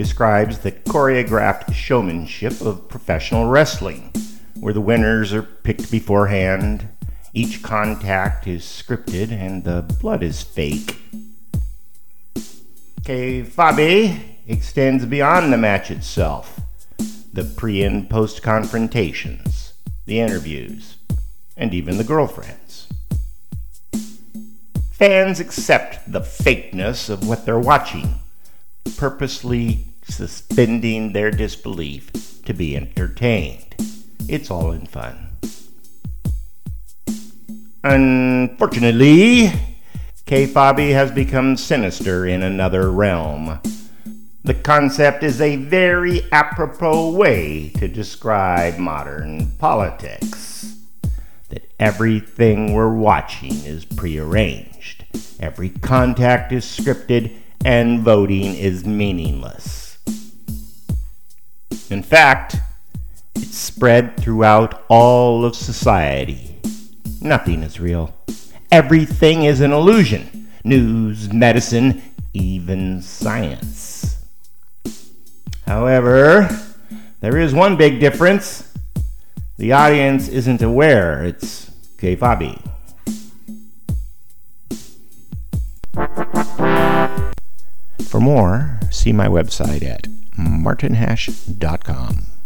describes the choreographed showmanship of professional wrestling, where the winners are picked beforehand, each contact is scripted, and the blood is fake. Kayfabe extends beyond the match itself, the pre and post confrontations, the interviews, and even the girlfriends. Fans accept the fakeness of what they're watching, purposely suspending their disbelief to be entertained. It's all in fun. Unfortunately, Kayfabe has become sinister in another realm. The concept is a very apropos way to describe modern politics. That everything we're watching is prearranged, every contact is scripted, and voting is meaningless. In fact, it's spread throughout all of society. Nothing is real. Everything is an illusion. News, medicine, even science. However, there is one big difference. The audience isn't aware it's Kayfabe. For more, see my website at martinhash.com.